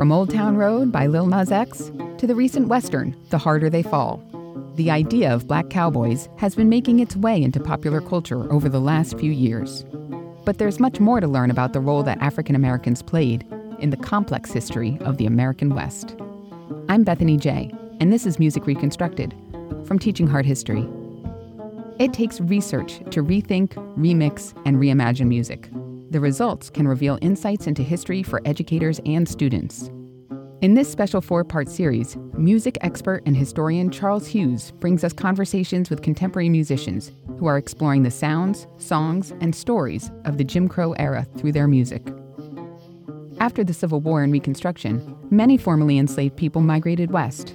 From Old Town Road by Lil Nas X to the recent Western, The Harder They Fall. The idea of black cowboys has been making its way into popular culture over the last few years. But there's much more to learn about the role that African Americans played in the complex history of the American West. I'm Bethany Jay, and this is Music Reconstructed from Teaching Hard History. It takes research to rethink, remix, and reimagine music. The results can reveal insights into history for educators and students. In this special four part series, music expert and historian Charles Hughes brings us conversations with contemporary musicians who are exploring the sounds, songs, and stories of the Jim Crow era through their music. After the Civil War and Reconstruction, many formerly enslaved people migrated west.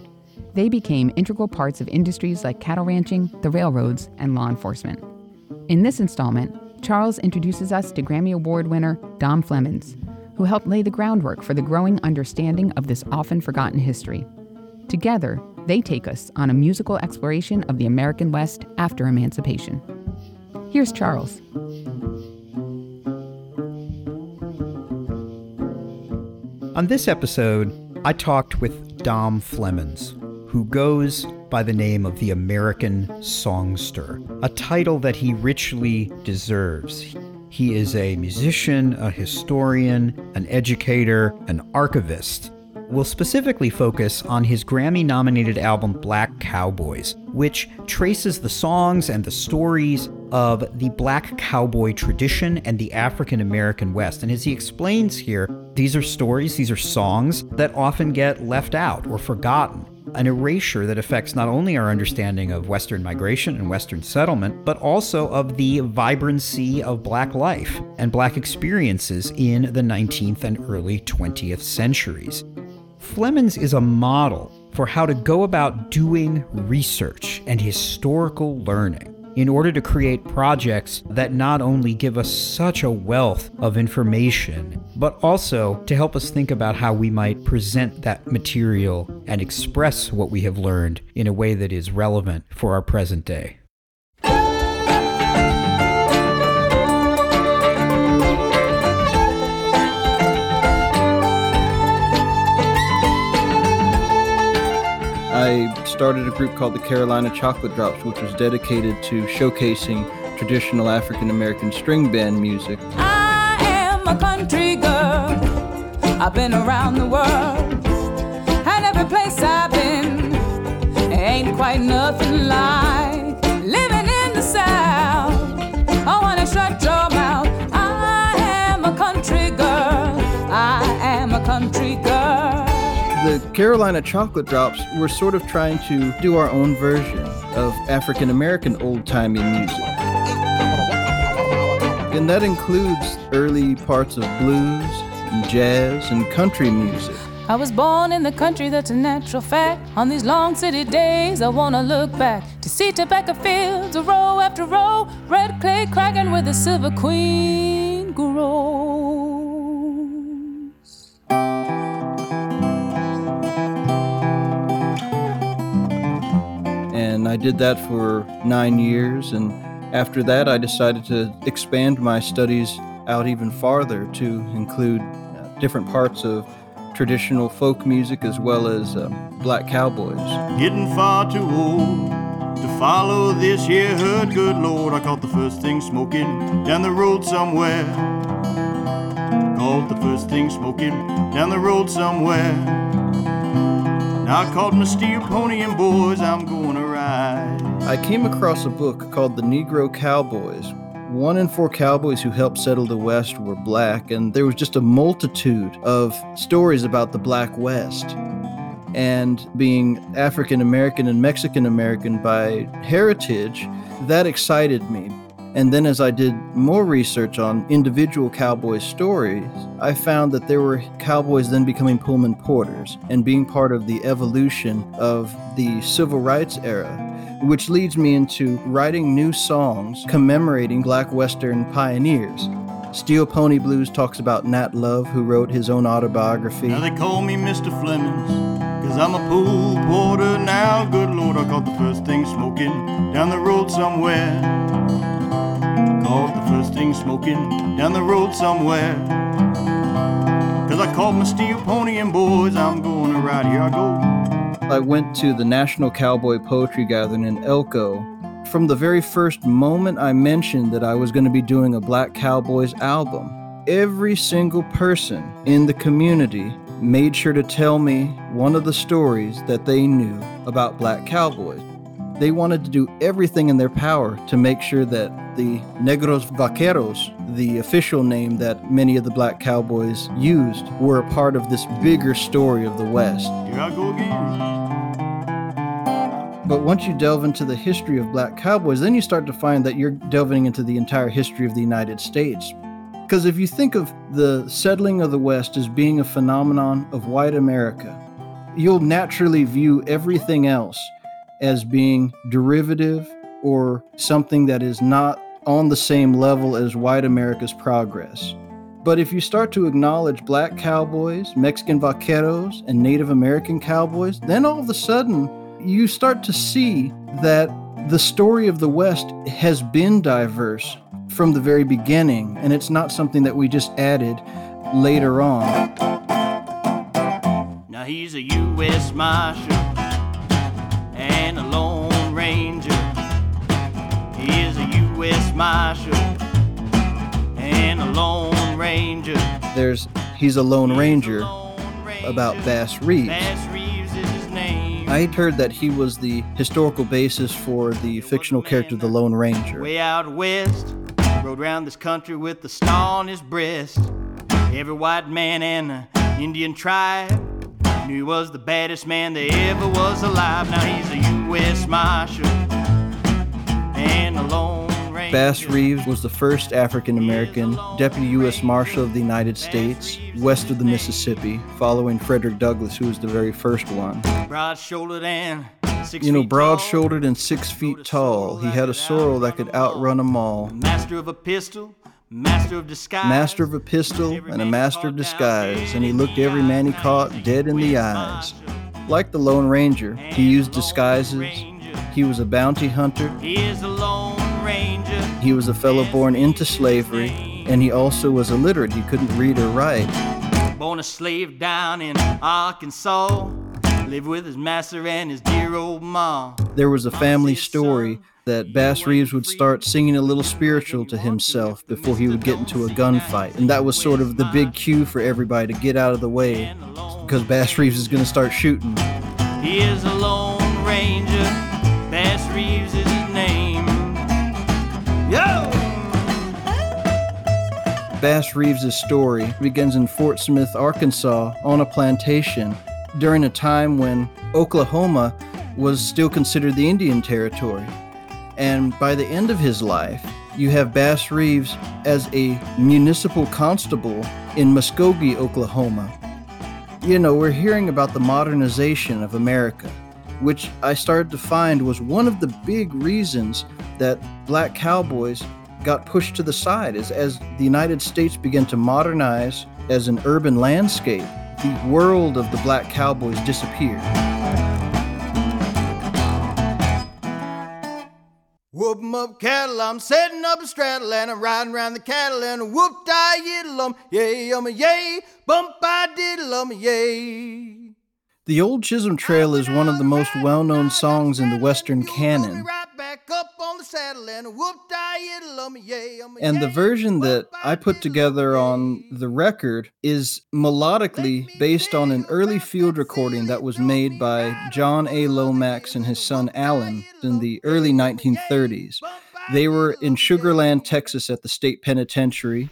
They became integral parts of industries like cattle ranching, the railroads, and law enforcement. In this installment, Charles introduces us to Grammy Award winner Dom Flemons, who helped lay the groundwork for the growing understanding of this often forgotten history. Together, they take us on a musical exploration of the American West after emancipation. Here's Charles. On this episode, I talked with Dom Flemons, who goes by the name of the American Songster, a title that he richly deserves. He is a musician, a historian, an educator, an archivist. We'll specifically focus on his Grammy nominated album Black Cowboys, which traces the songs and the stories of the black cowboy tradition and the African American West. And as he explains here, these are stories, these are songs that often get left out or forgotten an erasure that affects not only our understanding of Western migration and Western settlement, but also of the vibrancy of Black life and Black experiences in the 19th and early 20th centuries. Flemons is a model for how to go about doing research and historical learning in order to create projects that not only give us such a wealth of information, but also to help us think about how we might present that material and express what we have learned in a way that is relevant for our present day. I started a group called the Carolina Chocolate Drops, which was dedicated to showcasing traditional African American string band music. I am a country girl. I've been around the world, and every place I've been ain't quite nothing like Carolina Chocolate Drops were sort of trying to do our own version of African American old timey music. And that includes early parts of blues, and jazz, and country music. I was born in the country, that's a natural fact. On these long city days, I wanna look back to see tobacco fields, a row after row, red clay cracking where the silver queen grows. I did that for nine years. And after that, I decided to expand my studies out even farther to include uh, different parts of traditional folk music as well as uh, black cowboys. Getting far too old to follow this here herd, good lord. I caught the first thing smoking down the road somewhere. Caught the first thing smoking down the road somewhere. Now I caught my steel pony and boys, I'm going ride. I came across a book called The Negro Cowboys. One in four cowboys who helped settle the West were black, and there was just a multitude of stories about the Black West. And being African American and Mexican American by heritage, that excited me and then, as I did more research on individual cowboy stories, I found that there were cowboys then becoming Pullman porters and being part of the evolution of the civil rights era, which leads me into writing new songs commemorating Black Western pioneers. Steel Pony Blues talks about Nat Love, who wrote his own autobiography. Now they call me Mr. Flemons, cause I'm a Pullman porter now. Good Lord, I caught the first thing smoking down the road somewhere. Caught the first thing smoking down the road somewhere. Cause I called my steel pony and boys, I'm going to ride. Here I go. I went to the National Cowboy Poetry Gathering in Elko. From the very first moment I mentioned that I was going to be doing a Black Cowboys album, every single person in the community made sure to tell me one of the stories that they knew about Black Cowboys. They wanted to do everything in their power to make sure that the Negros Vaqueros, the official name that many of the black cowboys used, were a part of this bigger story of the West. Here I go again. But once you delve into the history of black cowboys, then you start to find that you're delving into the entire history of the United States. Because if you think of the settling of the West as being a phenomenon of white America, you'll naturally view everything else as being derivative or something that is not on the same level as white America's progress. But if you start to acknowledge black cowboys, Mexican vaqueros, and Native American cowboys, then all of a sudden you start to see that the story of the West has been diverse from the very beginning, and it's not something that we just added later on. Now he's a U.S. Marshal U.S. Marshal and a Lone Ranger. There's He's a Lone Ranger about Bass Reeves. Bass Reeves is his name. I heard that he was the historical basis for the fictional character, the Lone Ranger. Way out west, rode round this country with the star on his breast. Every white man and Indian tribe knew he was the baddest man that ever was alive. Now he's a U.S. Marshal and a Lone. Bass Reeves was the first African American Deputy U.S. Marshal of the United States west of the Mississippi, following Frederick Douglass, who was the very first one. broad shouldered and six You know, broad shouldered and six feet tall, he had a sorrel that could outrun them all. Master of a pistol, master of disguise. Master of a pistol and a master of disguise, and he looked every man he caught dead in the eyes. Like the Lone Ranger, he used disguises. He was a bounty hunter. He is a Lone Ranger. He was a fellow born into slavery, and he also was illiterate. He couldn't read or write. Born a slave down in Arkansas. Lived with his master and his dear old ma. There was a family story that Bass Reeves would start singing a little spiritual to himself before he would get into a gunfight. And that was sort of the big cue for everybody to get out of the way because Bass Reeves is going to start shooting. He is a Bass Reeves' story begins in Fort Smith, Arkansas, on a plantation during a time when Oklahoma was still considered the Indian Territory. And by the end of his life, you have Bass Reeves as a municipal constable in Muskogee, Oklahoma. You know, we're hearing about the modernization of America, which I started to find was one of the big reasons that black cowboys got pushed to the side as, as the United States began to modernize as an urban landscape. The world of the black cowboys disappeared. Whoop 'em up cattle, I'm setting up a straddle and I'm riding around the cattle and whoop die yiddle 'em, yay um yay, bump I diddle 'em, yay. The Old Chisholm Trail is one of the most well known songs in the Western canon. And the version that I put together on the record is melodically based on an early field recording that was made by John A. Lomax and his son Alan in the early 1930s. They were in Sugar Land, Texas at the state penitentiary.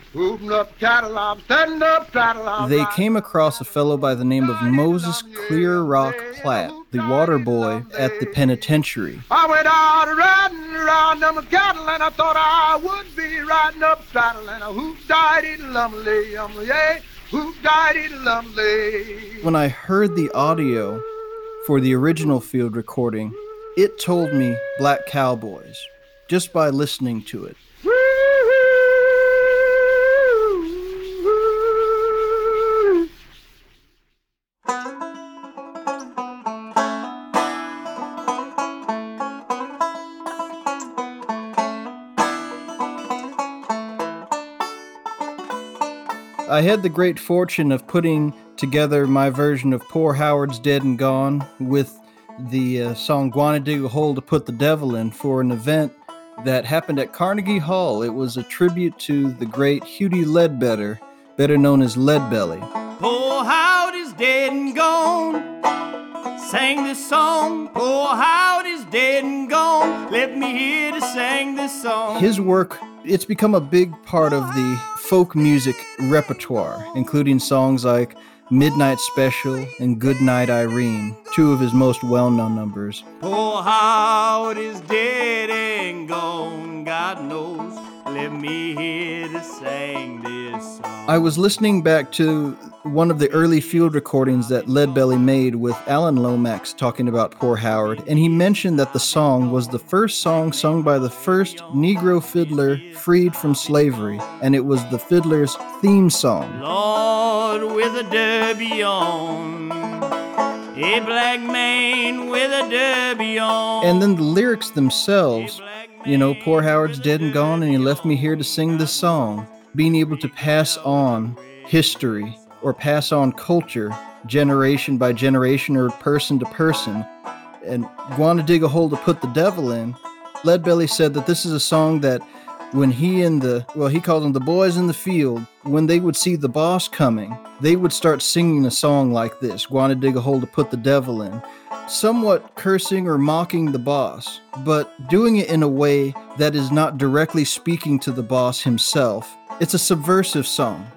Up cattle, I'm up cattle. They came across a fellow by the name of Moses Clear Rock Platt, the water boy at the penitentiary. I went out riding around them cattle and I thought I would be riding up saddle and a hoop died it lumley, umley, yay, eh? hoop died it lumley. When I heard the audio for the original field recording, it told me Black Cowboys just by listening to it. I had the great fortune of putting together my version of Poor Howard's Dead and Gone with the uh, song a Hole to Put the Devil in for an event that happened at Carnegie Hall. It was a tribute to the great Huddie Ledbetter, better known as Leadbelly. Poor Howard is dead and gone. Sang this song. Poor Howard is dead and gone. Let me hear to sing this song. His work, it's become a big part of the folk music repertoire, including songs like Midnight Special and Goodnight Irene, two of his most well known numbers. Oh, Poor Howard is dead and gone. God knows. Let me hear to sing this song. I was listening back to one of the early field recordings that Leadbelly made with Alan Lomax talking about Poor Howard, and he mentioned that the song was the first song sung by the first Negro fiddler freed from slavery, and it was the fiddler's theme song. Lord with a derby on. A black man with a derby on. And then the lyrics themselves, you know, poor Howard's dead and gone, and he left me here to sing this song. Being able to pass on history or pass on culture generation by generation or person to person. And want to Dig a Hole to Put the Devil in, Leadbelly said that this is a song that when he and the, well, he called them the boys in the field, when they would see the boss coming, they would start singing a song like this Want to Dig a Hole to Put the Devil in somewhat cursing or mocking the boss, but doing it in a way that is not directly speaking to the boss himself. It's a subversive song.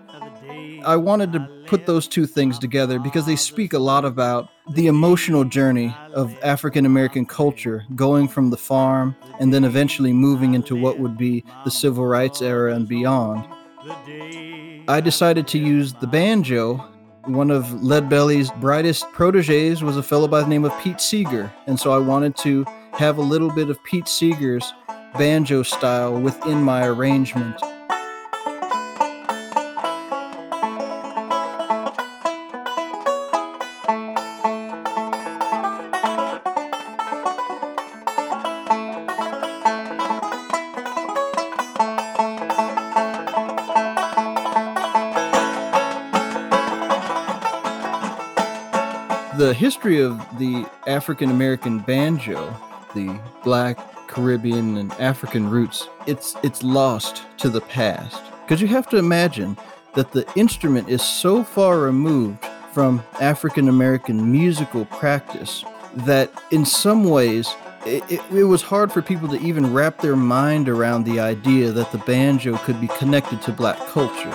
I wanted to put those two things together because they speak a lot about the emotional journey of African American culture going from the farm and then eventually moving into what would be the civil rights era and beyond. I decided to use the banjo one of Leadbelly's brightest proteges was a fellow by the name of Pete Seeger, and so I wanted to have a little bit of Pete Seeger's banjo style within my arrangement. The history of the African American banjo, the black, Caribbean, and African roots, it's it's lost to the past. Because you have to imagine that the instrument is so far removed from African American musical practice that in some ways it, it, it, was hard for people to even wrap their mind around the idea that the banjo could be connected to black culture.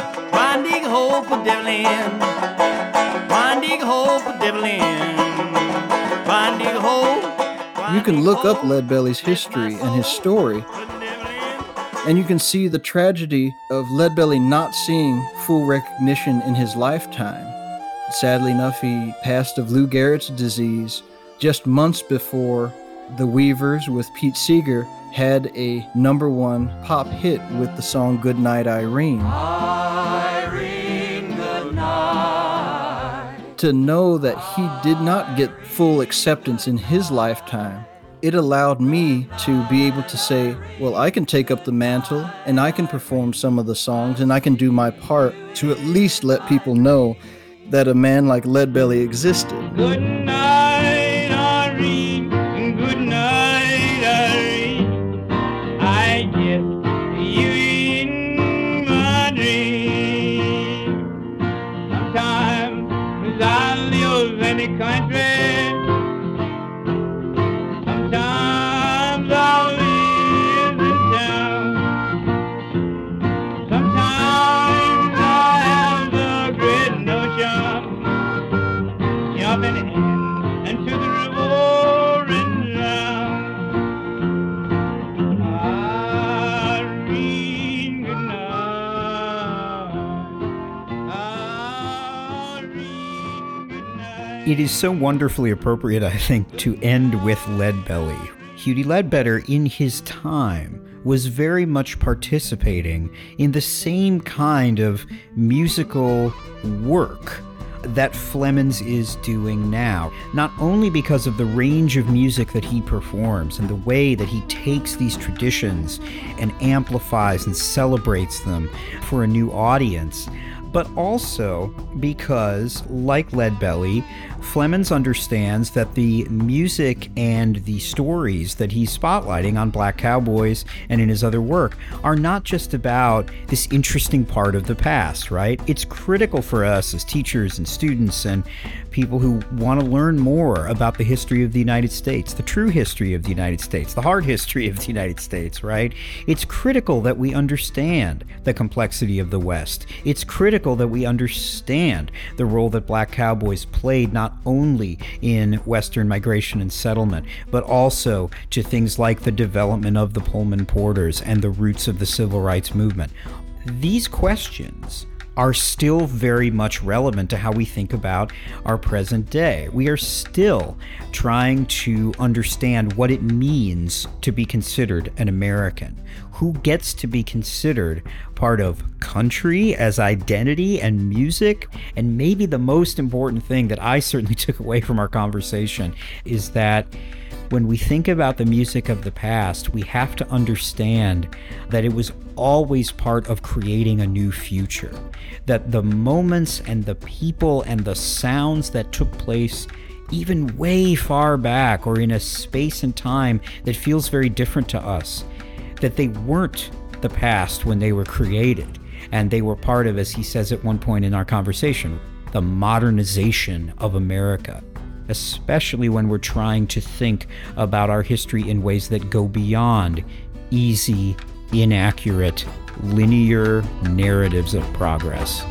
You can look up Leadbelly's history and his story, and you can see the tragedy of Leadbelly not seeing full recognition in his lifetime. Sadly enough, he passed of Lou Gehrig's disease just months before the Weavers with Pete Seeger had a number one pop hit with the song Goodnight Irene. To know that he did not get full acceptance in his lifetime, it allowed me to be able to say, well, I can take up the mantle and I can perform some of the songs and I can do my part to at least let people know that a man like Leadbelly existed. So wonderfully appropriate, I think, to end with Leadbelly. Huddie Ledbetter, in his time, was very much participating in the same kind of musical work that Flemons is doing now. Not only because of the range of music that he performs and the way that he takes these traditions and amplifies and celebrates them for a new audience, but also because, like Leadbelly, Flemons understands that the music and the stories that he's spotlighting on Black Cowboys and in his other work are not just about this interesting part of the past, right? It's critical for us as teachers and students and people who want to learn more about the history of the United States, the true history of the United States, the hard history of the United States, right? It's critical that we understand the complexity of the West. It's critical that we understand the role that black cowboys played not only in Western migration and settlement, but also to things like the development of the Pullman Porters and the roots of the civil rights movement. These questions are still very much relevant to how we think about our present day. We are still trying to understand what it means to be considered an American. Who gets to be considered part of country as identity and music? And maybe the most important thing that I certainly took away from our conversation is that when we think about the music of the past, we have to understand that it was always part of creating a new future. That the moments and the people and the sounds that took place even way far back or in a space and time that feels very different to us, that they weren't the past when they were created. And they were part of, as he says at one point in our conversation, the modernization of America especially when we're trying to think about our history in ways that go beyond easy, inaccurate, linear narratives of progress.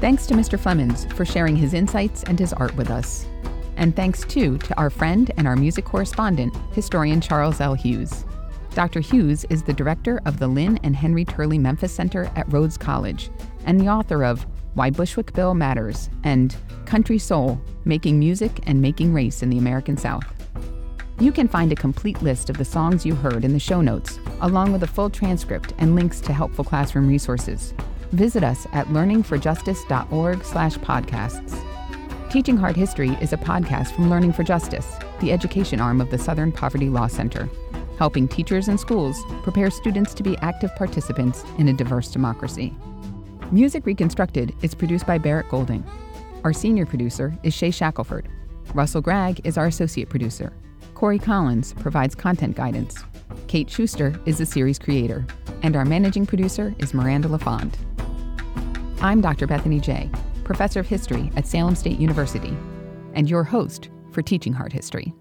Thanks to Mr. Flemons for sharing his insights and his art with us. And thanks too to our friend and our music correspondent, historian Charles L. Hughes. Dr. Hughes is the director of the Lynn and Henry Turley Memphis Center at Rhodes College and the author of Why Bushwick Bill Matters and Country Soul Making Music and Making Race in the American South. You can find a complete list of the songs you heard in the show notes, along with a full transcript and links to helpful classroom resources. Visit us at learningforjustice.org/podcasts. Teaching Hard History is a podcast from Learning for Justice, the education arm of the Southern Poverty Law Center, helping teachers and schools prepare students to be active participants in a diverse democracy. Music Reconstructed is produced by Barrett Golding. Our senior producer is Shay Shackelford. Russell Gregg is our associate producer. Corey Collins provides content guidance. Kate Schuster is the series creator. And our managing producer is Miranda LaFond. I'm Dr. Bethany Jay, professor of history at Salem State University, and your host for Teaching Hard History.